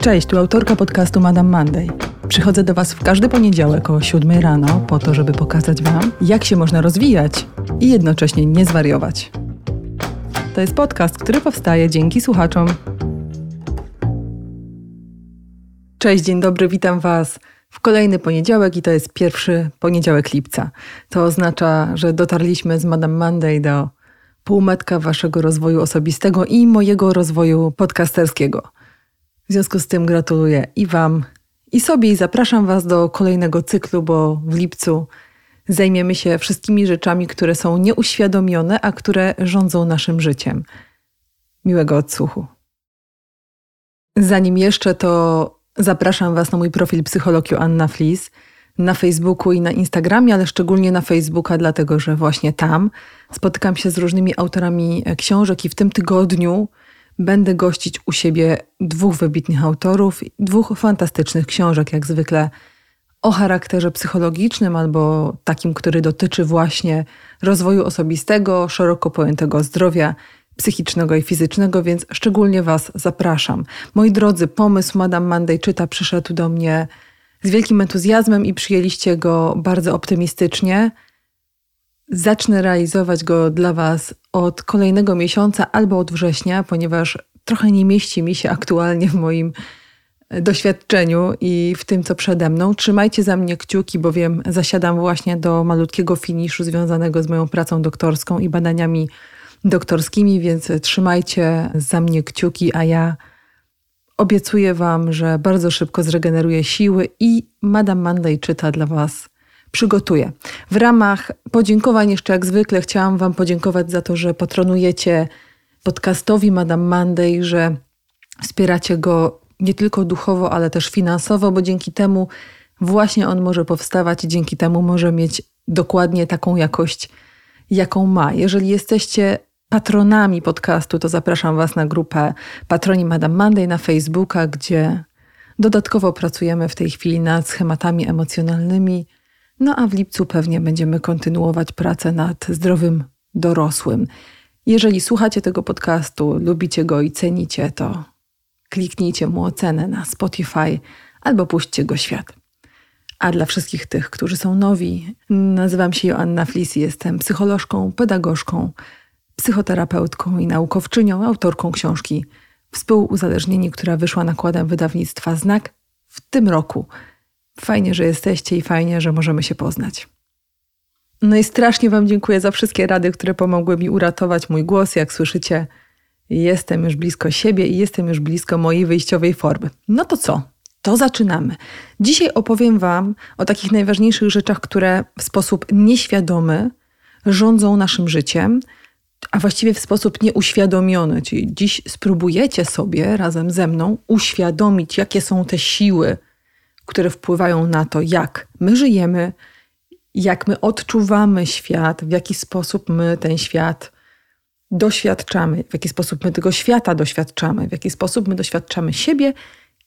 Cześć, tu autorka podcastu Madame Monday. Przychodzę do Was w każdy poniedziałek o 7 rano po to, żeby pokazać Wam, jak się można rozwijać i jednocześnie nie zwariować. To jest podcast, który powstaje dzięki słuchaczom. Cześć, dzień dobry, witam Was w kolejny poniedziałek i to jest pierwszy poniedziałek lipca. To oznacza, że dotarliśmy z Madame Monday do półmetka Waszego rozwoju osobistego i mojego rozwoju podcasterskiego. W związku z tym gratuluję i Wam, i sobie, i zapraszam Was do kolejnego cyklu, bo w lipcu zajmiemy się wszystkimi rzeczami, które są nieuświadomione, a które rządzą naszym życiem. Miłego odsłuchu. Zanim jeszcze, to zapraszam Was na mój profil Psychologii Anna Flis na Facebooku i na Instagramie, ale szczególnie na Facebooka, dlatego że właśnie tam spotykam się z różnymi autorami książek i w tym tygodniu będę gościć u siebie dwóch wybitnych autorów, dwóch fantastycznych książek, jak zwykle o charakterze psychologicznym albo takim, który dotyczy właśnie rozwoju osobistego, szeroko pojętego zdrowia psychicznego i fizycznego, więc szczególnie Was zapraszam. Moi drodzy, pomysł Madame Monday czyta przyszedł do mnie z wielkim entuzjazmem i przyjęliście go bardzo optymistycznie. Zacznę realizować go dla Was od kolejnego miesiąca albo od września, ponieważ trochę nie mieści mi się aktualnie w moim doświadczeniu i w tym, co przede mną. Trzymajcie za mnie kciuki, bowiem zasiadam właśnie do malutkiego finiszu związanego z moją pracą doktorską i badaniami doktorskimi, więc trzymajcie za mnie kciuki, a ja obiecuję Wam, że bardzo szybko zregeneruję siły i Madame Monday czyta dla Was przygotuję. W ramach podziękowań jeszcze jak zwykle chciałam Wam podziękować za to, że patronujecie podcastowi Madame Monday, że wspieracie go nie tylko duchowo, ale też finansowo, bo dzięki temu właśnie on może powstawać i dzięki temu może mieć dokładnie taką jakość, jaką ma. Jeżeli jesteście patronami podcastu, to zapraszam Was na grupę Patroni Madame Monday na Facebooka, gdzie dodatkowo pracujemy w tej chwili nad schematami emocjonalnymi. No a w lipcu pewnie będziemy kontynuować pracę nad zdrowym dorosłym. Jeżeli słuchacie tego podcastu, lubicie go i cenicie, to kliknijcie mu ocenę na Spotify albo puśćcie go świat. A dla wszystkich tych, którzy są nowi, nazywam się Joanna Flis jestem psycholożką, pedagogzką, psychoterapeutką i naukowczynią, autorką książki Współuzależnieni, która wyszła nakładem wydawnictwa Znak w tym roku. Fajnie, że jesteście i fajnie, że możemy się poznać. No i strasznie Wam dziękuję za wszystkie rady, które pomogły mi uratować mój głos. Jak słyszycie, jestem już blisko siebie i jestem już blisko mojej wyjściowej formy. No to co? To zaczynamy. Dzisiaj opowiem Wam o takich najważniejszych rzeczach, które w sposób nieświadomy rządzą naszym życiem, a właściwie w sposób nieuświadomiony. Czyli dziś spróbujecie sobie razem ze mną uświadomić, jakie są te siły, które wpływają na to, jak my żyjemy, jak my odczuwamy świat, w jaki sposób my ten świat doświadczamy, w jaki sposób my tego świata doświadczamy, w jaki sposób my doświadczamy siebie,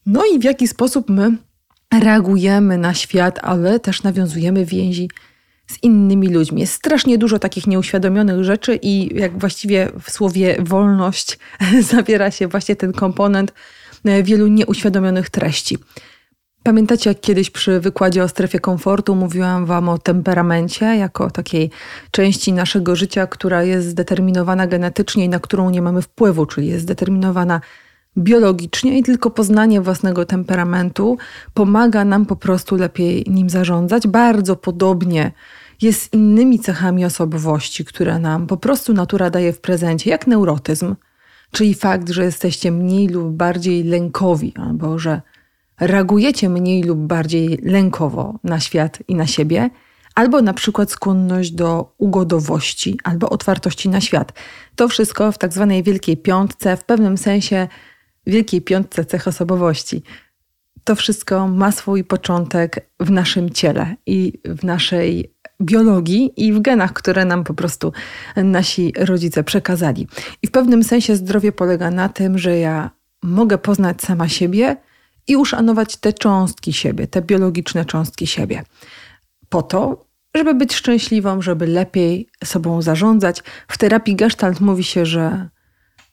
no i w jaki sposób my reagujemy na świat, ale też nawiązujemy więzi z innymi ludźmi. Jest strasznie dużo takich nieuświadomionych rzeczy i jak właściwie w słowie wolność zawiera się właśnie ten komponent e, wielu nieuświadomionych treści. Pamiętacie, jak kiedyś przy wykładzie o strefie komfortu mówiłam Wam o temperamencie jako takiej części naszego życia, która jest zdeterminowana genetycznie i na którą nie mamy wpływu, czyli jest zdeterminowana biologicznie i tylko poznanie własnego temperamentu pomaga nam po prostu lepiej nim zarządzać. Bardzo podobnie jest z innymi cechami osobowości, które nam po prostu natura daje w prezencie, jak neurotyzm, czyli fakt, że jesteście mniej lub bardziej lękowi, albo że reagujecie mniej lub bardziej lękowo na świat i na siebie, albo na przykład skłonność do ugodowości albo otwartości na świat. To wszystko w tak zwanej wielkiej piątce, w pewnym sensie wielkiej piątce cech osobowości. To wszystko ma swój początek w naszym ciele i w naszej biologii i w genach, które nam po prostu nasi rodzice przekazali. I w pewnym sensie zdrowie polega na tym, że ja mogę poznać sama siebie i uszanować te cząstki siebie, te biologiczne cząstki siebie. Po to, żeby być szczęśliwą, żeby lepiej sobą zarządzać. W terapii Gestalt mówi się, że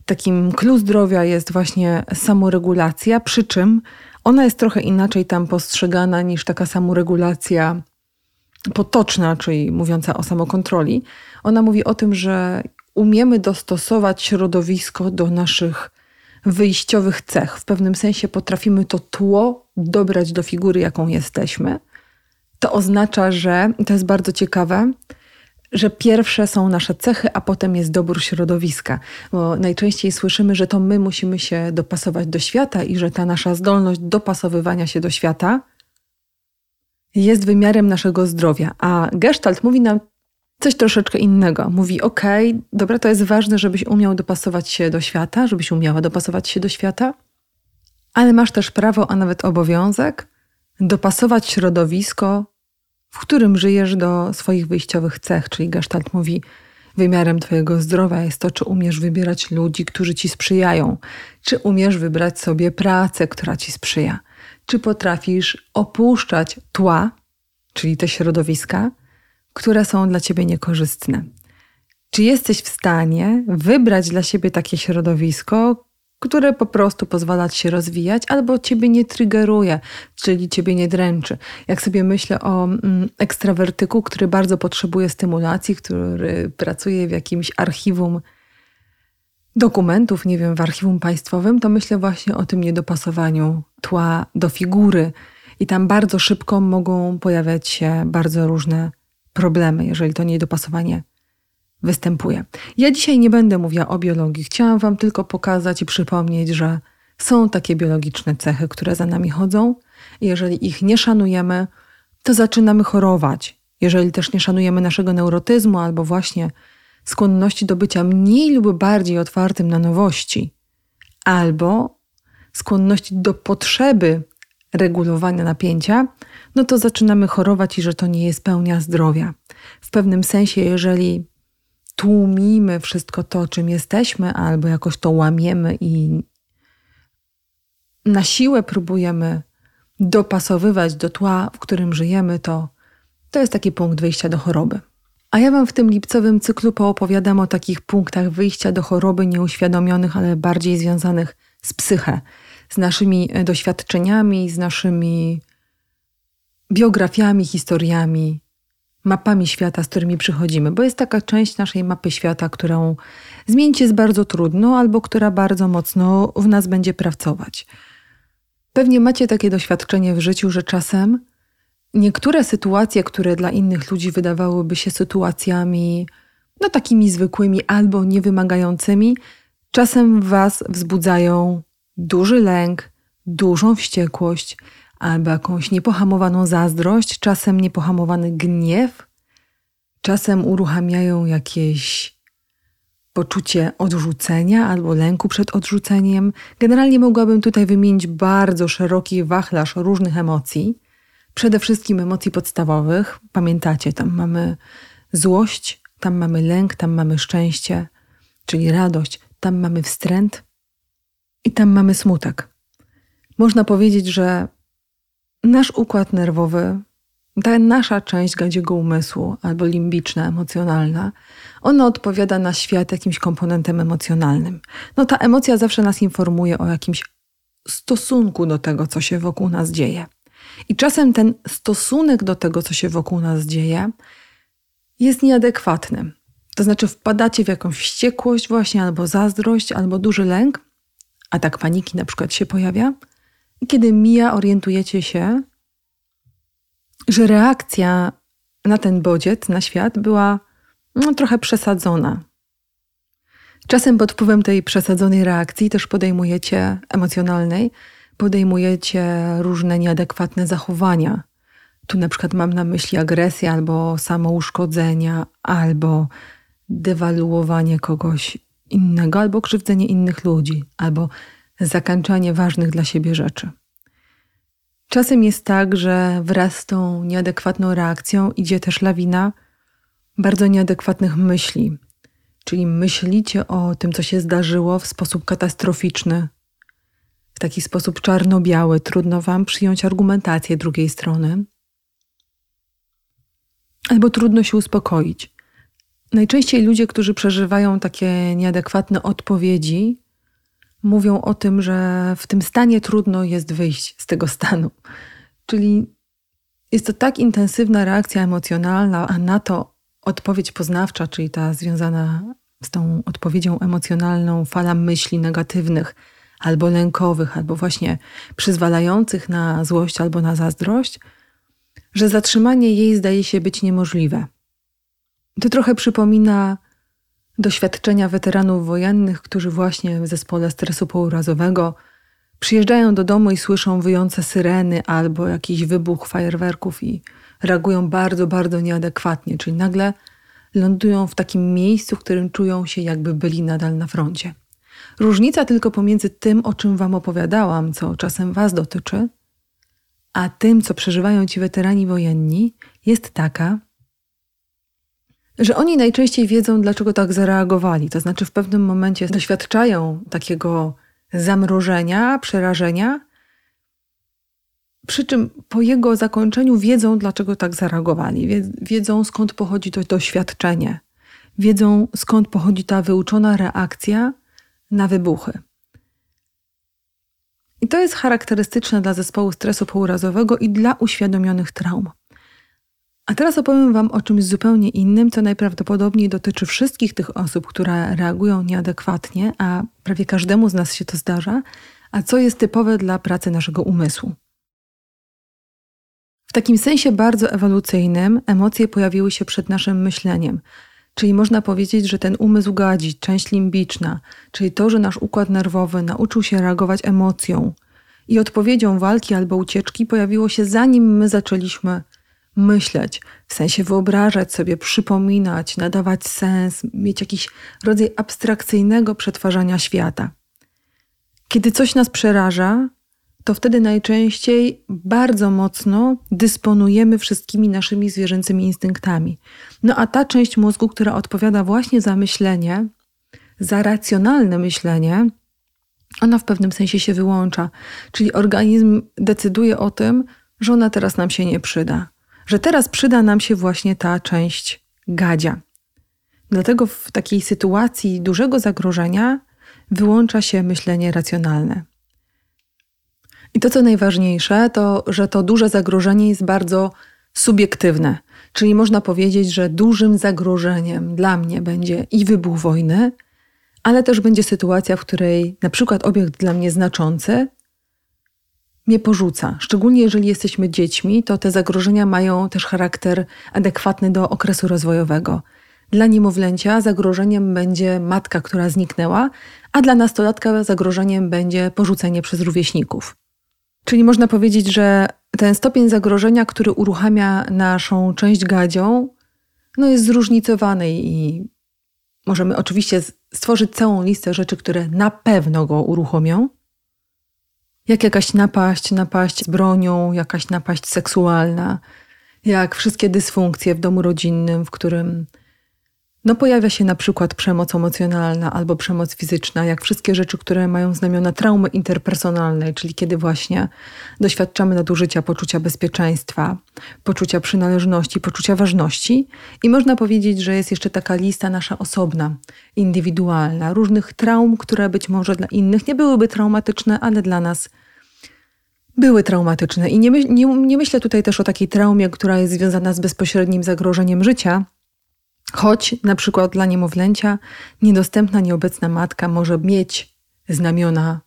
takim clue zdrowia jest właśnie samoregulacja, przy czym ona jest trochę inaczej tam postrzegana niż taka samoregulacja potoczna, czyli mówiąca o samokontroli. Ona mówi o tym, że umiemy dostosować środowisko do naszych wyjściowych cech. W pewnym sensie potrafimy to tło dobrać do figury, jaką jesteśmy. To oznacza, że, to jest bardzo ciekawe, że pierwsze są nasze cechy, a potem jest dobór środowiska. Bo najczęściej słyszymy, że to my musimy się dopasować do świata i że ta nasza zdolność dopasowywania się do świata jest wymiarem naszego zdrowia. A Gestalt mówi nam coś troszeczkę innego. Mówi: OK, dobra, to jest ważne, żebyś umiał dopasować się do świata, żebyś umiała dopasować się do świata, ale masz też prawo, a nawet obowiązek dopasować środowisko, w którym żyjesz do swoich wyjściowych cech. Czyli Gestalt mówi: Wymiarem Twojego zdrowia jest to, czy umiesz wybierać ludzi, którzy Ci sprzyjają, czy umiesz wybrać sobie pracę, która Ci sprzyja, czy potrafisz opuszczać tła, czyli te środowiska, które są dla ciebie niekorzystne. Czy jesteś w stanie wybrać dla siebie takie środowisko, które po prostu pozwala ci się rozwijać, albo ciebie nie triggeruje, czyli ciebie nie dręczy. Jak sobie myślę o mm, ekstrawertyku, który bardzo potrzebuje stymulacji, który pracuje w jakimś archiwum dokumentów, nie wiem, w archiwum państwowym, to myślę właśnie o tym niedopasowaniu tła do figury. I tam bardzo szybko mogą pojawiać się bardzo różne problemy, jeżeli to niedopasowanie występuje. Ja dzisiaj nie będę mówiła o biologii. Chciałam Wam tylko pokazać i przypomnieć, że są takie biologiczne cechy, które za nami chodzą. Jeżeli ich nie szanujemy, to zaczynamy chorować. Jeżeli też nie szanujemy naszego neurotyzmu albo właśnie skłonności do bycia mniej lub bardziej otwartym na nowości, albo skłonności do potrzeby regulowania napięcia, no to zaczynamy chorować i że to nie jest pełnia zdrowia. W pewnym sensie, jeżeli tłumimy wszystko to, czym jesteśmy, albo jakoś to łamiemy i na siłę próbujemy dopasowywać do tła, w którym żyjemy, to to jest taki punkt wyjścia do choroby. A ja Wam w tym lipcowym cyklu poopowiadam o takich punktach wyjścia do choroby nieuświadomionych, ale bardziej związanych z psychę, z naszymi doświadczeniami, z naszymi biografiami, historiami, mapami świata, z którymi przychodzimy, bo jest taka część naszej mapy świata, którą zmienić jest bardzo trudno albo która bardzo mocno w nas będzie pracować. Pewnie macie takie doświadczenie w życiu, że czasem niektóre sytuacje, które dla innych ludzi wydawałyby się sytuacjami no takimi zwykłymi albo niewymagającymi, czasem was wzbudzają duży lęk, dużą wściekłość, albo jakąś niepohamowaną zazdrość, czasem niepohamowany gniew, czasem uruchamiają jakieś poczucie odrzucenia albo lęku przed odrzuceniem. Generalnie mogłabym tutaj wymienić bardzo szeroki wachlarz różnych emocji. Przede wszystkim emocji podstawowych. Pamiętacie, tam mamy złość, tam mamy lęk, tam mamy szczęście, czyli radość, tam mamy wstręt i tam mamy smutek. Można powiedzieć, że nasz układ nerwowy, ta nasza część gadziego umysłu albo limbiczna, emocjonalna, ona odpowiada na świat jakimś komponentem emocjonalnym. No ta emocja zawsze nas informuje o jakimś stosunku do tego, co się wokół nas dzieje. I czasem ten stosunek do tego, co się wokół nas dzieje, jest nieadekwatny. To znaczy, wpadacie w jakąś wściekłość, właśnie albo zazdrość, albo duży lęk, atak paniki na przykład się pojawia, i kiedy mija, orientujecie się, że reakcja na ten bodziec, na świat była no, trochę przesadzona. Czasem pod wpływem tej przesadzonej reakcji też podejmujecie emocjonalnej, podejmujecie różne nieadekwatne zachowania. Tu na przykład mam na myśli agresję albo samouszkodzenia, albo dewaluowanie kogoś innego, albo krzywdzenie innych ludzi, albo zakańczanie ważnych dla siebie rzeczy. Czasem jest tak, że wraz z tą nieadekwatną reakcją idzie też lawina bardzo nieadekwatnych myśli, czyli myślicie o tym, co się zdarzyło w sposób katastroficzny, w taki sposób czarno-biały. Trudno wam przyjąć argumentację drugiej strony, albo trudno się uspokoić. Najczęściej ludzie, którzy przeżywają takie nieadekwatne odpowiedzi, mówią o tym, że w tym stanie trudno jest wyjść z tego stanu. Czyli jest to tak intensywna reakcja emocjonalna, a na to odpowiedź poznawcza, czyli ta związana z tą odpowiedzią emocjonalną fala myśli negatywnych, albo lękowych, albo właśnie przyzwalających na złość albo na zazdrość, że zatrzymanie jej zdaje się być niemożliwe. To trochę przypomina doświadczenia weteranów wojennych, którzy właśnie w zespole stresu pourazowego przyjeżdżają do domu i słyszą wyjące syreny albo jakiś wybuch fajerwerków i reagują bardzo, bardzo nieadekwatnie, czyli nagle lądują w takim miejscu, w którym czują się, jakby byli nadal na froncie. Różnica tylko pomiędzy tym, o czym Wam opowiadałam, co czasem Was dotyczy, a tym, co przeżywają ci weterani wojenni, jest taka, że oni najczęściej wiedzą, dlaczego tak zareagowali. To znaczy, w pewnym momencie doświadczają takiego zamrożenia, przerażenia, przy czym po jego zakończeniu wiedzą, dlaczego tak zareagowali. Wiedzą, skąd pochodzi to doświadczenie. Wiedzą, skąd pochodzi ta wyuczona reakcja na wybuchy. I to jest charakterystyczne dla zespołu stresu pourazowego i dla uświadomionych traum. A teraz opowiem Wam o czymś zupełnie innym, co najprawdopodobniej dotyczy wszystkich tych osób, które reagują nieadekwatnie, a prawie każdemu z nas się to zdarza, a co jest typowe dla pracy naszego umysłu. W takim sensie bardzo ewolucyjnym emocje pojawiły się przed naszym myśleniem. Czyli można powiedzieć, że ten umysł gadzi, część limbiczna, czyli to, że nasz układ nerwowy nauczył się reagować emocją i odpowiedzią walki albo ucieczki pojawiło się zanim my zaczęliśmy myśleć, w sensie wyobrażać sobie, przypominać, nadawać sens, mieć jakiś rodzaj abstrakcyjnego przetwarzania świata. Kiedy coś nas przeraża, to wtedy najczęściej bardzo mocno dysponujemy wszystkimi naszymi zwierzęcymi instynktami. No a ta część mózgu, która odpowiada właśnie za myślenie, za racjonalne myślenie, ona w pewnym sensie się wyłącza. Czyli organizm decyduje o tym, że ona teraz nam się nie przyda, że teraz przyda nam się właśnie ta część gadzia. Dlatego w takiej sytuacji dużego zagrożenia wyłącza się myślenie racjonalne. I to, co najważniejsze, to, że to duże zagrożenie jest bardzo subiektywne. Czyli można powiedzieć, że dużym zagrożeniem dla mnie będzie i wybuch wojny, ale też będzie sytuacja, w której na przykład obiekt dla mnie znaczący mnie porzuca. Szczególnie jeżeli jesteśmy dziećmi, to te zagrożenia mają też charakter adekwatny do okresu rozwojowego. Dla niemowlęcia zagrożeniem będzie matka, która zniknęła, a dla nastolatka zagrożeniem będzie porzucenie przez rówieśników. Czyli można powiedzieć, że ten stopień zagrożenia, który uruchamia naszą część gadzią, no jest zróżnicowany i możemy oczywiście stworzyć całą listę rzeczy, które na pewno go uruchomią. Jak jakaś napaść, napaść z bronią, jakaś napaść seksualna, jak wszystkie dysfunkcje w domu rodzinnym, w którym no pojawia się na przykład przemoc emocjonalna albo przemoc fizyczna, jak wszystkie rzeczy, które mają znamiona traumy interpersonalnej, czyli kiedy właśnie doświadczamy nadużycia poczucia bezpieczeństwa, poczucia przynależności, poczucia ważności. I można powiedzieć, że jest jeszcze taka lista nasza osobna, indywidualna, różnych traum, które być może dla innych nie byłyby traumatyczne, ale dla nas były traumatyczne. I nie, my, nie, nie myślę tutaj też o takiej traumie, która jest związana z bezpośrednim zagrożeniem życia, Choć na przykład dla niemowlęcia niedostępna, nieobecna matka może mieć znamiona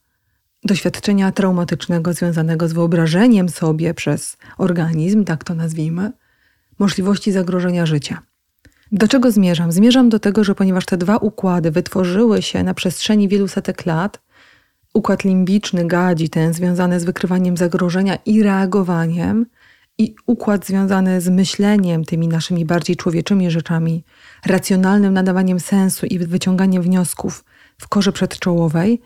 doświadczenia traumatycznego związanego z wyobrażeniem sobie przez organizm, tak to nazwijmy, możliwości zagrożenia życia. Do czego zmierzam? Zmierzam do tego, że ponieważ te dwa układy wytworzyły się na przestrzeni wielu setek lat, układ limbiczny gadzi, ten związany z wykrywaniem zagrożenia i reagowaniem, i układ związany z myśleniem, tymi naszymi bardziej człowieczymi rzeczami, racjonalnym nadawaniem sensu i wyciąganiem wniosków w korze przedczołowej,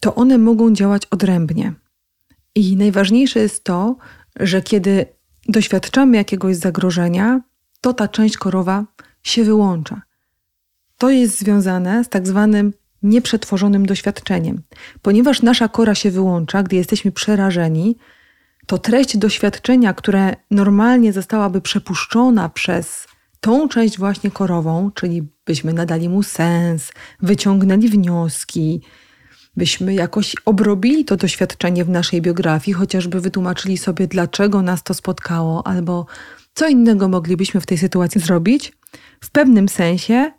to one mogą działać odrębnie. I najważniejsze jest to, że kiedy doświadczamy jakiegoś zagrożenia, to ta część korowa się wyłącza. To jest związane z tak zwanym nieprzetworzonym doświadczeniem. Ponieważ nasza kora się wyłącza, gdy jesteśmy przerażeni, to treść doświadczenia, które normalnie zostałaby przepuszczona przez tą część właśnie korową, czyli byśmy nadali mu sens, wyciągnęli wnioski, byśmy jakoś obrobili to doświadczenie w naszej biografii, chociażby wytłumaczyli sobie, dlaczego nas to spotkało, albo co innego moglibyśmy w tej sytuacji zrobić, w pewnym sensie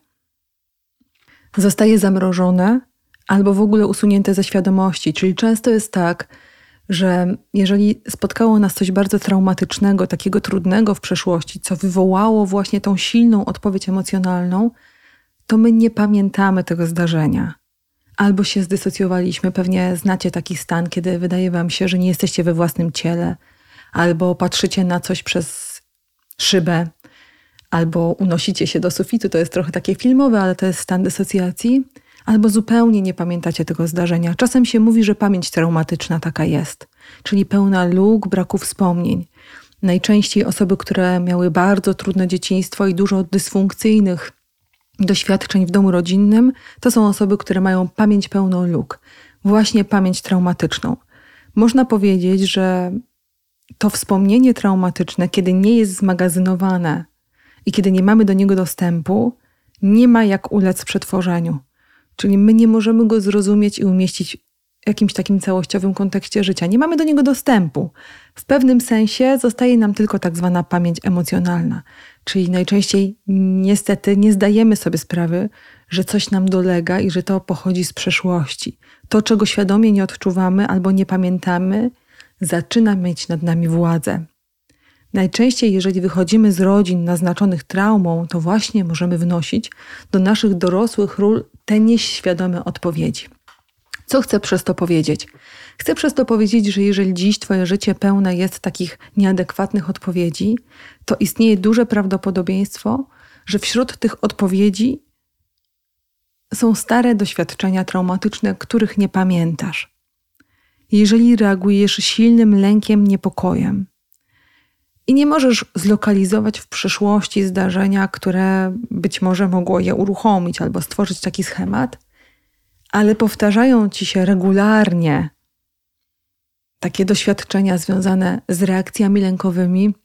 zostaje zamrożone albo w ogóle usunięte ze świadomości. Czyli często jest tak, że jeżeli spotkało nas coś bardzo traumatycznego, takiego trudnego w przeszłości, co wywołało właśnie tą silną odpowiedź emocjonalną, to my nie pamiętamy tego zdarzenia. Albo się zdysocjowaliśmy, pewnie znacie taki stan, kiedy wydaje wam się, że nie jesteście we własnym ciele, albo patrzycie na coś przez szybę, albo unosicie się do sufitu, to jest trochę takie filmowe, ale to jest stan dysocjacji, albo zupełnie nie pamiętacie tego zdarzenia. Czasem się mówi, że pamięć traumatyczna taka jest, czyli pełna luk, braku wspomnień. Najczęściej osoby, które miały bardzo trudne dzieciństwo i dużo dysfunkcyjnych doświadczeń w domu rodzinnym, to są osoby, które mają pamięć pełną luk, właśnie pamięć traumatyczną. Można powiedzieć, że to wspomnienie traumatyczne, kiedy nie jest zmagazynowane i kiedy nie mamy do niego dostępu, nie ma jak ulec przetworzeniu. Czyli my nie możemy go zrozumieć i umieścić w jakimś takim całościowym kontekście życia. Nie mamy do niego dostępu. W pewnym sensie zostaje nam tylko tak zwana pamięć emocjonalna. Czyli najczęściej niestety nie zdajemy sobie sprawy, że coś nam dolega i że to pochodzi z przeszłości. To, czego świadomie nie odczuwamy albo nie pamiętamy, zaczyna mieć nad nami władzę. Najczęściej, jeżeli wychodzimy z rodzin naznaczonych traumą, to właśnie możemy wnosić do naszych dorosłych ról te nieświadome odpowiedzi. Co chcę przez to powiedzieć? Chcę przez to powiedzieć, że jeżeli dziś Twoje życie pełne jest takich nieadekwatnych odpowiedzi, to istnieje duże prawdopodobieństwo, że wśród tych odpowiedzi są stare doświadczenia traumatyczne, których nie pamiętasz. Jeżeli reagujesz silnym lękiem, niepokojem, i nie możesz zlokalizować w przyszłości zdarzenia, które być może mogło je uruchomić albo stworzyć taki schemat, ale powtarzają ci się regularnie takie doświadczenia związane z reakcjami lękowymi,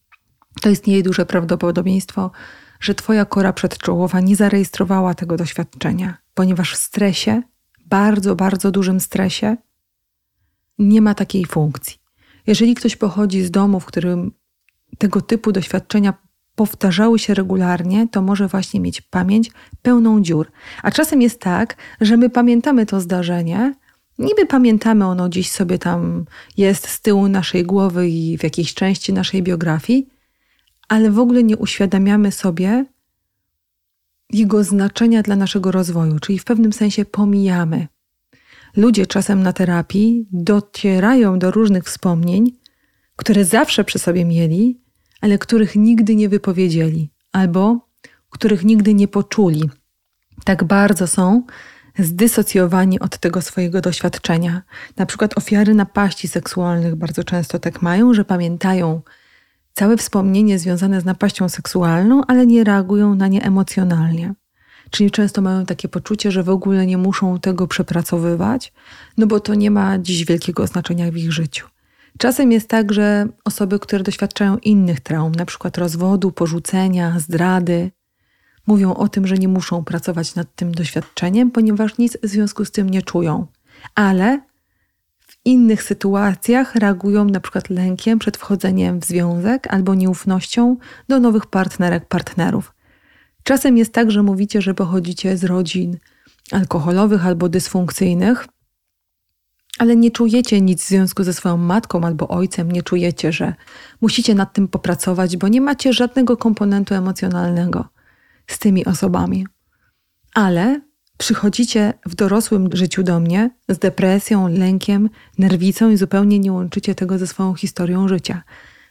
to istnieje duże prawdopodobieństwo, że Twoja kora przedczołowa nie zarejestrowała tego doświadczenia, ponieważ w stresie, bardzo, bardzo dużym stresie, nie ma takiej funkcji. Jeżeli ktoś pochodzi z domu, w którym tego typu doświadczenia powtarzały się regularnie, to może właśnie mieć pamięć pełną dziur. A czasem jest tak, że my pamiętamy to zdarzenie, niby pamiętamy ono gdzieś sobie tam jest z tyłu naszej głowy i w jakiejś części naszej biografii, ale w ogóle nie uświadamiamy sobie jego znaczenia dla naszego rozwoju, czyli w pewnym sensie pomijamy. Ludzie czasem na terapii docierają do różnych wspomnień, które zawsze przy sobie mieli, ale których nigdy nie wypowiedzieli albo których nigdy nie poczuli. Tak bardzo są zdysocjowani od tego swojego doświadczenia. Na przykład ofiary napaści seksualnych bardzo często tak mają, że pamiętają całe wspomnienie związane z napaścią seksualną, ale nie reagują na nie emocjonalnie. Czyli często mają takie poczucie, że w ogóle nie muszą tego przepracowywać, no bo to nie ma dziś wielkiego znaczenia w ich życiu. Czasem jest tak, że osoby, które doświadczają innych traum, przykład rozwodu, porzucenia, zdrady, mówią o tym, że nie muszą pracować nad tym doświadczeniem, ponieważ nic w związku z tym nie czują. Ale w innych sytuacjach reagują przykład lękiem przed wchodzeniem w związek albo nieufnością do nowych partnerek, partnerów. Czasem jest tak, że mówicie, że pochodzicie z rodzin alkoholowych albo dysfunkcyjnych, ale nie czujecie nic w związku ze swoją matką albo ojcem, nie czujecie, że musicie nad tym popracować, bo nie macie żadnego komponentu emocjonalnego z tymi osobami. Ale przychodzicie w dorosłym życiu do mnie z depresją, lękiem, nerwicą i zupełnie nie łączycie tego ze swoją historią życia.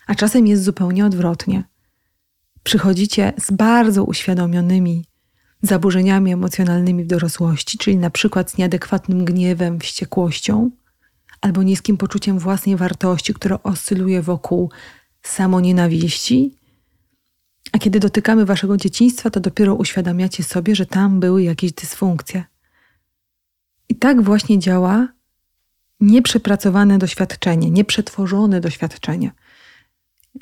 A czasem jest zupełnie odwrotnie. Przychodzicie z bardzo uświadomionymi zaburzeniami emocjonalnymi w dorosłości, czyli na przykład z nieadekwatnym gniewem, wściekłością albo niskim poczuciem własnej wartości, które oscyluje wokół samonienawiści. A kiedy dotykamy waszego dzieciństwa, to dopiero uświadamiacie sobie, że tam były jakieś dysfunkcje. I tak właśnie działa nieprzepracowane doświadczenie, nieprzetworzone doświadczenie.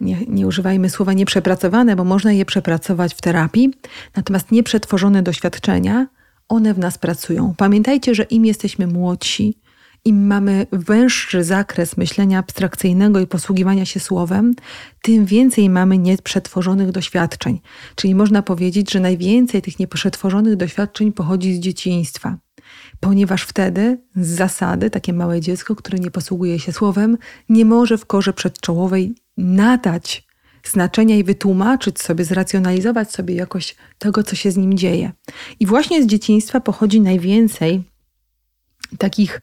Nie, nie używajmy słowa nieprzepracowane, bo można je przepracować w terapii, natomiast nieprzetworzone doświadczenia, one w nas pracują. Pamiętajcie, że im jesteśmy młodsi, im mamy węższy zakres myślenia abstrakcyjnego i posługiwania się słowem, tym więcej mamy nieprzetworzonych doświadczeń. Czyli można powiedzieć, że najwięcej tych nieprzetworzonych doświadczeń pochodzi z dzieciństwa. Ponieważ wtedy z zasady takie małe dziecko, które nie posługuje się słowem, nie może w korze przedczołowej nadać znaczenia i wytłumaczyć sobie, zracjonalizować sobie jakoś tego, co się z nim dzieje. I właśnie z dzieciństwa pochodzi najwięcej takich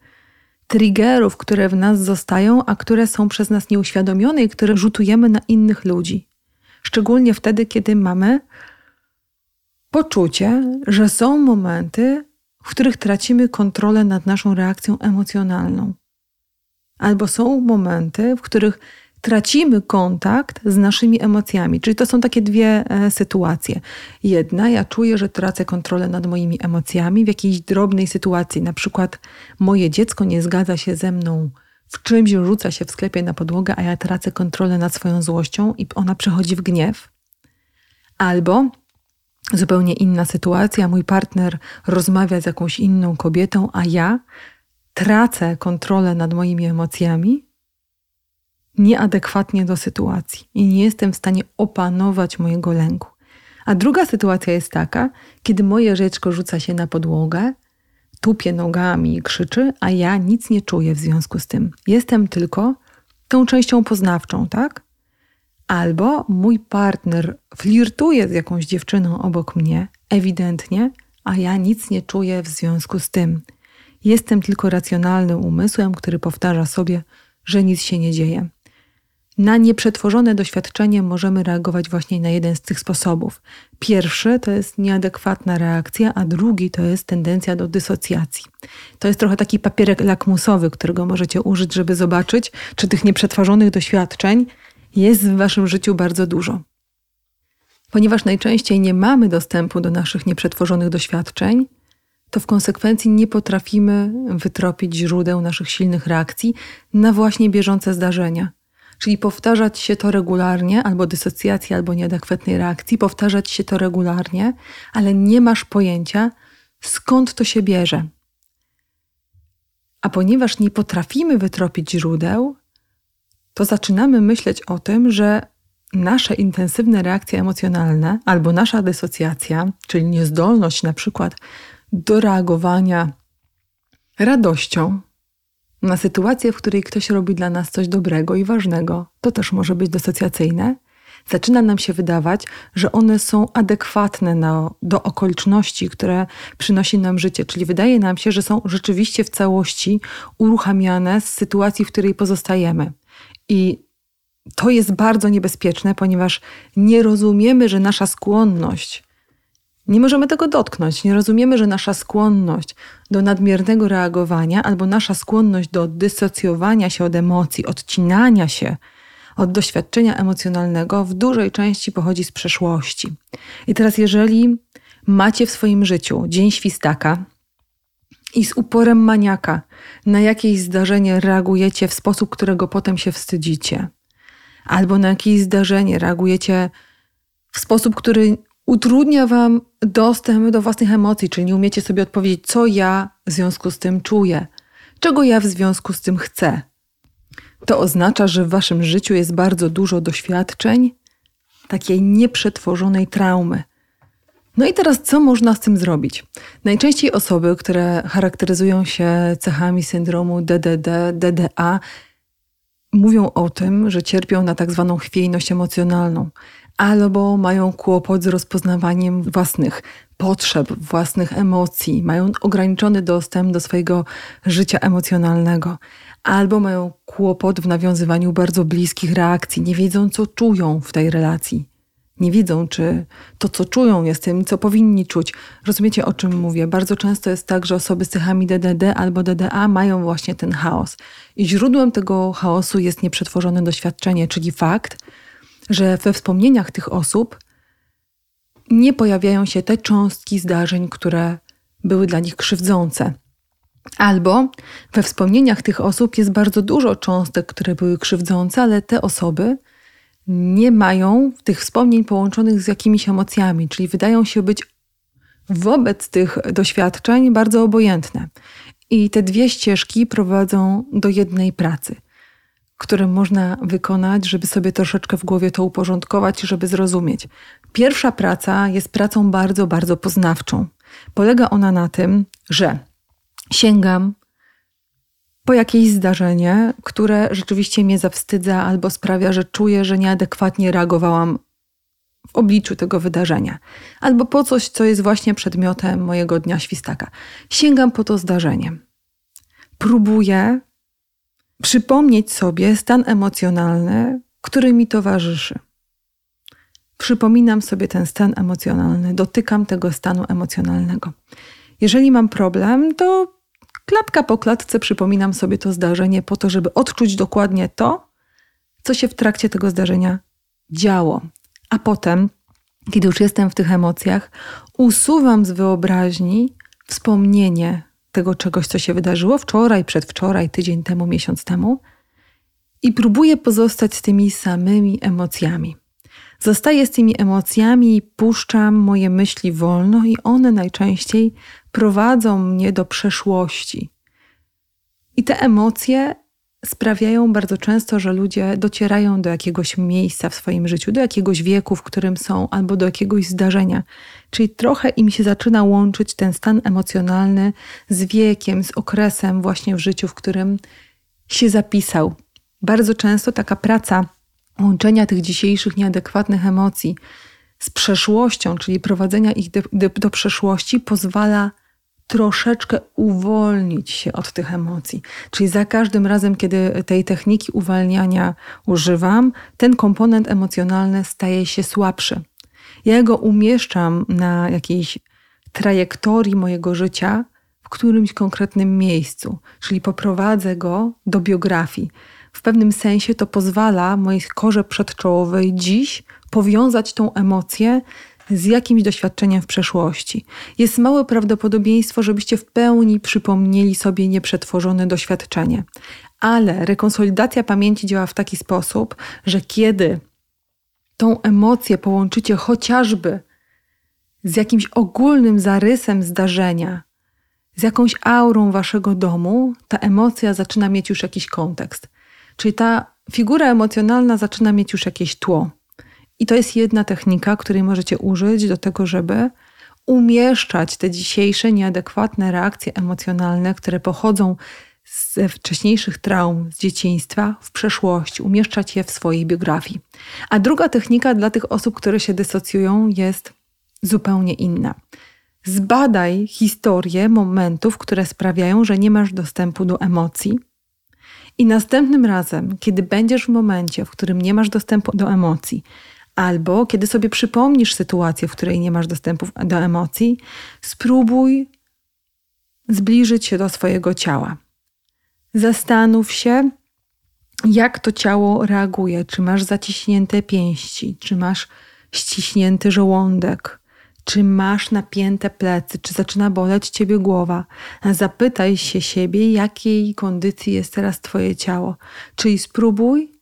triggerów, które w nas zostają, a które są przez nas nieuświadomione i które rzutujemy na innych ludzi. Szczególnie wtedy, kiedy mamy poczucie, że są momenty, w których tracimy kontrolę nad naszą reakcją emocjonalną. Albo są momenty, w których tracimy kontakt z naszymi emocjami. Czyli to są takie dwie e, sytuacje. Jedna, ja czuję, że tracę kontrolę nad moimi emocjami w jakiejś drobnej sytuacji. Na przykład moje dziecko nie zgadza się ze mną w czymś, rzuca się w sklepie na podłogę, a ja tracę kontrolę nad swoją złością i ona przechodzi w gniew. Albo zupełnie inna sytuacja, mój partner rozmawia z jakąś inną kobietą, a ja tracę kontrolę nad moimi emocjami nieadekwatnie do sytuacji i nie jestem w stanie opanować mojego lęku. A druga sytuacja jest taka, kiedy moje rzeczko rzuca się na podłogę, tupie nogami i krzyczy, a ja nic nie czuję w związku z tym. Jestem tylko tą częścią poznawczą, tak? Albo mój partner flirtuje z jakąś dziewczyną obok mnie, ewidentnie, a ja nic nie czuję w związku z tym. Jestem tylko racjonalnym umysłem, który powtarza sobie, że nic się nie dzieje. Na nieprzetworzone doświadczenie możemy reagować właśnie na jeden z tych sposobów. Pierwszy to jest nieadekwatna reakcja, a drugi to jest tendencja do dysocjacji. To jest trochę taki papierek lakmusowy, którego możecie użyć, żeby zobaczyć, czy tych nieprzetworzonych doświadczeń jest w waszym życiu bardzo dużo. Ponieważ najczęściej nie mamy dostępu do naszych nieprzetworzonych doświadczeń, to w konsekwencji nie potrafimy wytropić źródeł naszych silnych reakcji na właśnie bieżące zdarzenia. Czyli powtarzać się to regularnie, albo dysocjacji, albo nieadekwatnej reakcji, powtarzać się to regularnie, ale nie masz pojęcia, skąd to się bierze. A ponieważ nie potrafimy wytropić źródeł, to zaczynamy myśleć o tym, że nasze intensywne reakcje emocjonalne albo nasza dysocjacja, czyli niezdolność na przykład do reagowania radością, na sytuację, w której ktoś robi dla nas coś dobrego i ważnego, to też może być dysocjacyjne, zaczyna nam się wydawać, że one są adekwatne na, do okoliczności, które przynosi nam życie. Czyli wydaje nam się, że są rzeczywiście w całości uruchamiane z sytuacji, w której pozostajemy. I to jest bardzo niebezpieczne, ponieważ nie rozumiemy, że nasza skłonność nie możemy tego dotknąć. Nie rozumiemy, że nasza skłonność do nadmiernego reagowania albo nasza skłonność do dysocjowania się od emocji, odcinania się od doświadczenia emocjonalnego w dużej części pochodzi z przeszłości. I teraz, jeżeli macie w swoim życiu dzień świstaka i z uporem maniaka na jakieś zdarzenie reagujecie w sposób, którego potem się wstydzicie, albo na jakieś zdarzenie reagujecie w sposób, który utrudnia Wam dostęp do własnych emocji, czyli nie umiecie sobie odpowiedzieć, co ja w związku z tym czuję, czego ja w związku z tym chcę. To oznacza, że w Waszym życiu jest bardzo dużo doświadczeń takiej nieprzetworzonej traumy. No i teraz, co można z tym zrobić? Najczęściej osoby, które charakteryzują się cechami syndromu DDD, DDA, mówią o tym, że cierpią na tak zwaną chwiejność emocjonalną albo mają kłopot z rozpoznawaniem własnych potrzeb, własnych emocji, mają ograniczony dostęp do swojego życia emocjonalnego, albo mają kłopot w nawiązywaniu bardzo bliskich reakcji, nie wiedzą, co czują w tej relacji. Nie wiedzą, czy to, co czują, jest tym, co powinni czuć. Rozumiecie, o czym mówię? Bardzo często jest tak, że osoby z cechami DDD albo DDA mają właśnie ten chaos. I źródłem tego chaosu jest nieprzetworzone doświadczenie, czyli fakt, że we wspomnieniach tych osób nie pojawiają się te cząstki zdarzeń, które były dla nich krzywdzące. Albo we wspomnieniach tych osób jest bardzo dużo cząstek, które były krzywdzące, ale te osoby nie mają tych wspomnień połączonych z jakimiś emocjami, czyli wydają się być wobec tych doświadczeń bardzo obojętne. I te dwie ścieżki prowadzą do jednej pracy, którą można wykonać, żeby sobie troszeczkę w głowie to uporządkować, żeby zrozumieć. Pierwsza praca jest pracą bardzo, bardzo poznawczą. Polega ona na tym, że sięgam po jakieś zdarzenie, które rzeczywiście mnie zawstydza albo sprawia, że czuję, że nieadekwatnie reagowałam w obliczu tego wydarzenia, albo po coś, co jest właśnie przedmiotem mojego dnia świstaka. Sięgam po to zdarzenie. Próbuję przypomnieć sobie stan emocjonalny, który mi towarzyszy. Przypominam sobie ten stan emocjonalny, dotykam tego stanu emocjonalnego. Jeżeli mam problem, to klatka po klatce przypominam sobie to zdarzenie po to, żeby odczuć dokładnie to, co się w trakcie tego zdarzenia działo. A potem, kiedy już jestem w tych emocjach, usuwam z wyobraźni wspomnienie tego czegoś, co się wydarzyło wczoraj, przedwczoraj, tydzień temu, miesiąc temu i próbuję pozostać z tymi samymi emocjami. Zostaję z tymi emocjami puszczam moje myśli wolno, i one najczęściej prowadzą mnie do przeszłości. I te emocje sprawiają bardzo często, że ludzie docierają do jakiegoś miejsca w swoim życiu, do jakiegoś wieku, w którym są, albo do jakiegoś zdarzenia. Czyli trochę im się zaczyna łączyć ten stan emocjonalny z wiekiem, z okresem właśnie w życiu, w którym się zapisał. Bardzo często taka praca łączenia tych dzisiejszych nieadekwatnych emocji z przeszłością, czyli prowadzenia ich do, do, do przeszłości, pozwala troszeczkę uwolnić się od tych emocji. Czyli za każdym razem, kiedy tej techniki uwalniania używam, ten komponent emocjonalny staje się słabszy. Ja go umieszczam na jakiejś trajektorii mojego życia w którymś konkretnym miejscu, czyli poprowadzę go do biografii. W pewnym sensie to pozwala mojej korze przedczołowej dziś powiązać tą emocję z jakimś doświadczeniem w przeszłości. Jest małe prawdopodobieństwo, żebyście w pełni przypomnieli sobie nieprzetworzone doświadczenie. Ale rekonsolidacja pamięci działa w taki sposób, że kiedy tą emocję połączycie chociażby z jakimś ogólnym zarysem zdarzenia, z jakąś aurą waszego domu, ta emocja zaczyna mieć już jakiś kontekst. Czyli ta figura emocjonalna zaczyna mieć już jakieś tło. I to jest jedna technika, której możecie użyć do tego, żeby umieszczać te dzisiejsze nieadekwatne reakcje emocjonalne, które pochodzą ze wcześniejszych traum z dzieciństwa w przeszłości, umieszczać je w swojej biografii. A druga technika dla tych osób, które się dysocjują, jest zupełnie inna. Zbadaj historię momentów, które sprawiają, że nie masz dostępu do emocji. I następnym razem, kiedy będziesz w momencie, w którym nie masz dostępu do emocji, Albo kiedy sobie przypomnisz sytuację, w której nie masz dostępu do emocji, spróbuj zbliżyć się do swojego ciała. Zastanów się, jak to ciało reaguje. Czy masz zaciśnięte pięści, czy masz ściśnięty żołądek, czy masz napięte plecy, czy zaczyna boleć ciebie głowa. Zapytaj się siebie, jakiej kondycji jest teraz twoje ciało. Czyli spróbuj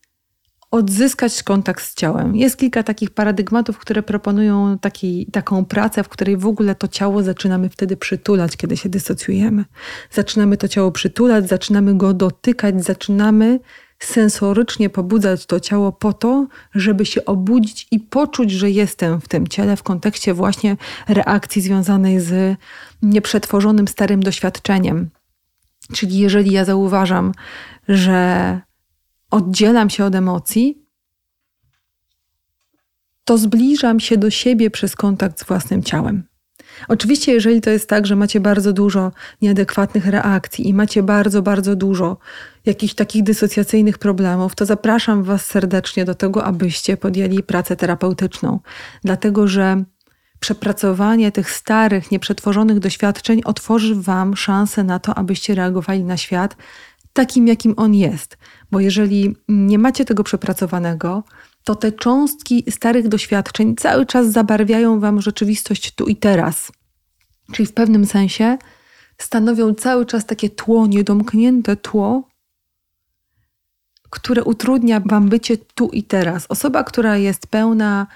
odzyskać kontakt z ciałem. Jest kilka takich paradygmatów, które proponują taki, taką pracę, w której w ogóle to ciało zaczynamy wtedy przytulać, kiedy się dysocjujemy. Zaczynamy to ciało przytulać, zaczynamy go dotykać, zaczynamy sensorycznie pobudzać to ciało po to, żeby się obudzić i poczuć, że jestem w tym ciele w kontekście właśnie reakcji związanej z nieprzetworzonym starym doświadczeniem. Czyli jeżeli ja zauważam, że oddzielam się od emocji, to zbliżam się do siebie przez kontakt z własnym ciałem. Oczywiście, jeżeli to jest tak, że macie bardzo dużo nieadekwatnych reakcji i macie bardzo, bardzo dużo jakichś takich dysocjacyjnych problemów, to zapraszam Was serdecznie do tego, abyście podjęli pracę terapeutyczną, dlatego że przepracowanie tych starych, nieprzetworzonych doświadczeń otworzy Wam szansę na to, abyście reagowali na świat takim, jakim on jest. Bo jeżeli nie macie tego przepracowanego, to te cząstki starych doświadczeń cały czas zabarwiają wam rzeczywistość tu i teraz. Czyli w pewnym sensie stanowią cały czas takie tło, niedomknięte tło, które utrudnia Wam bycie tu i teraz. Osoba, która jest pełna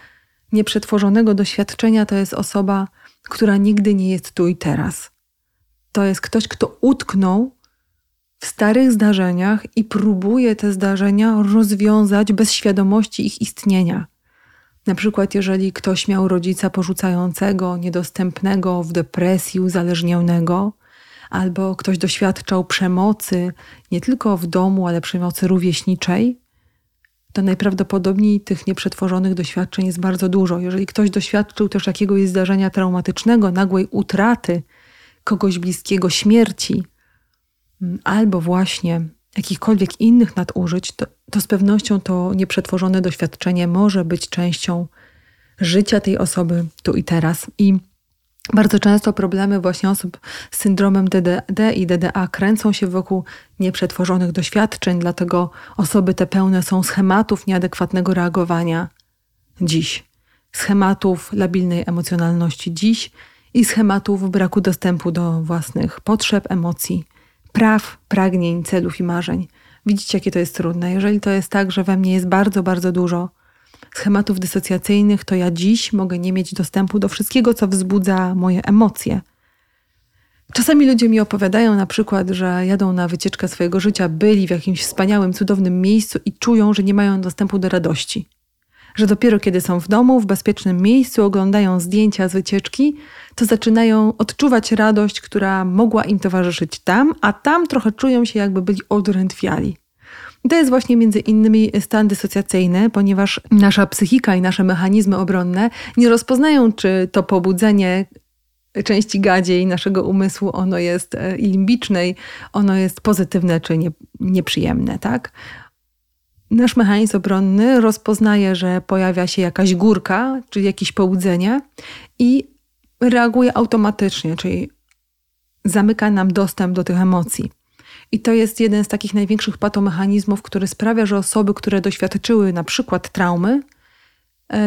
nieprzetworzonego doświadczenia, to jest osoba, która nigdy nie jest tu i teraz. To jest ktoś, kto utknął w starych zdarzeniach i próbuje te zdarzenia rozwiązać bez świadomości ich istnienia. Na przykład, jeżeli ktoś miał rodzica porzucającego, niedostępnego, w depresji, uzależnionego, albo ktoś doświadczał przemocy nie tylko w domu, ale przemocy rówieśniczej, to najprawdopodobniej tych nieprzetworzonych doświadczeń jest bardzo dużo. Jeżeli ktoś doświadczył też jakiegoś zdarzenia traumatycznego, nagłej utraty kogoś bliskiego, śmierci, albo właśnie jakichkolwiek innych nadużyć, to, to z pewnością to nieprzetworzone doświadczenie może być częścią życia tej osoby tu i teraz. I bardzo często problemy właśnie osób z syndromem DDD i DDA kręcą się wokół nieprzetworzonych doświadczeń, dlatego osoby te pełne są schematów nieadekwatnego reagowania dziś, schematów labilnej emocjonalności dziś i schematów braku dostępu do własnych potrzeb, emocji, praw, pragnień, celów i marzeń. Widzicie, jakie to jest trudne. Jeżeli to jest tak, że we mnie jest bardzo, bardzo dużo schematów dysocjacyjnych, to ja dziś mogę nie mieć dostępu do wszystkiego, co wzbudza moje emocje. Czasami ludzie mi opowiadają na przykład, że jadą na wycieczkę swojego życia, byli w jakimś wspaniałym, cudownym miejscu i czują, że nie mają dostępu do radości. Że dopiero kiedy są w domu, w bezpiecznym miejscu, oglądają zdjęcia z wycieczki, to zaczynają odczuwać radość, która mogła im towarzyszyć tam, a tam trochę czują się, jakby byli odrętwiali. To jest właśnie między innymi stan dysocjacyjny, ponieważ nasza psychika i nasze mechanizmy obronne nie rozpoznają, czy to pobudzenie części gadziej naszego umysłu, ono jest e, limbicznej, ono jest pozytywne czy nie, nieprzyjemne, tak? Nasz mechanizm obronny rozpoznaje, że pojawia się jakaś górka, czy jakieś pobudzenie i reaguje automatycznie, czyli zamyka nam dostęp do tych emocji. I to jest jeden z takich największych patomechanizmów, który sprawia, że osoby, które doświadczyły na przykład traumy,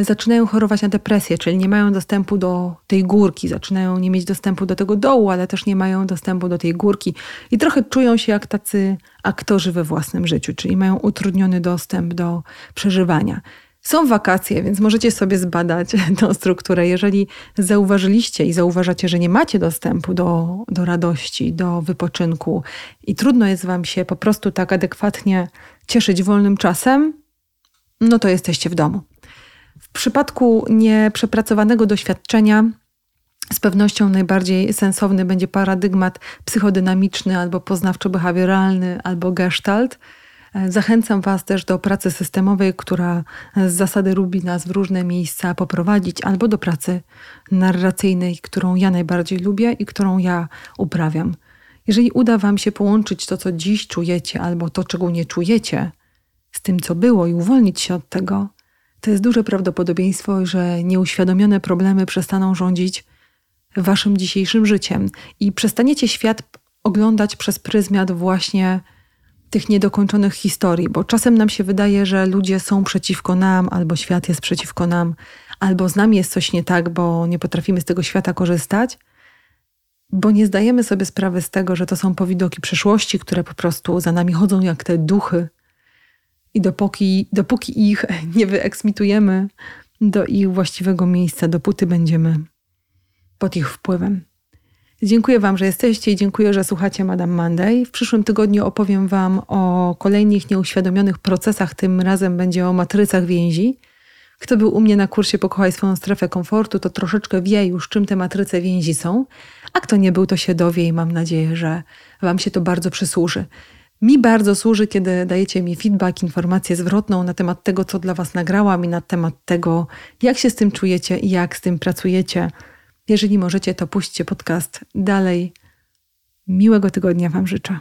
zaczynają chorować na depresję, czyli nie mają dostępu do tej górki, zaczynają nie mieć dostępu do tego dołu, ale też nie mają dostępu do tej górki i trochę czują się jak tacy aktorzy we własnym życiu, czyli mają utrudniony dostęp do przeżywania. Są wakacje, więc możecie sobie zbadać tę strukturę. Jeżeli zauważyliście i zauważacie, że nie macie dostępu do, do radości, do wypoczynku i trudno jest Wam się po prostu tak adekwatnie cieszyć wolnym czasem, no to jesteście w domu. W przypadku nieprzepracowanego doświadczenia, z pewnością najbardziej sensowny będzie paradygmat psychodynamiczny albo poznawczo-behawioralny, albo gestalt Zachęcam Was też do pracy systemowej, która z zasady lubi nas w różne miejsca poprowadzić, albo do pracy narracyjnej, którą ja najbardziej lubię i którą ja uprawiam. Jeżeli uda Wam się połączyć to, co dziś czujecie, albo to, czego nie czujecie, z tym, co było, i uwolnić się od tego, to jest duże prawdopodobieństwo, że nieuświadomione problemy przestaną rządzić Waszym dzisiejszym życiem i przestaniecie świat oglądać przez pryzmat właśnie tych niedokończonych historii, bo czasem nam się wydaje, że ludzie są przeciwko nam, albo świat jest przeciwko nam, albo z nami jest coś nie tak, bo nie potrafimy z tego świata korzystać, bo nie zdajemy sobie sprawy z tego, że to są powidoki przeszłości, które po prostu za nami chodzą jak te duchy. I dopóki, dopóki ich nie wyeksmitujemy do ich właściwego miejsca, dopóty będziemy pod ich wpływem. Dziękuję Wam, że jesteście i dziękuję, że słuchacie Madame Monday. W przyszłym tygodniu opowiem Wam o kolejnych nieuświadomionych procesach, tym razem będzie o matrycach więzi. Kto był u mnie na kursie Pokochaj swoją strefę komfortu, to troszeczkę wie już, czym te matryce więzi są, a kto nie był, to się dowie i mam nadzieję, że Wam się to bardzo przysłuży. Mi bardzo służy, kiedy dajecie mi feedback, informację zwrotną na temat tego, co dla Was nagrałam i na temat tego, jak się z tym czujecie i jak z tym pracujecie. Jeżeli możecie, to puśćcie podcast dalej. Miłego tygodnia Wam życzę.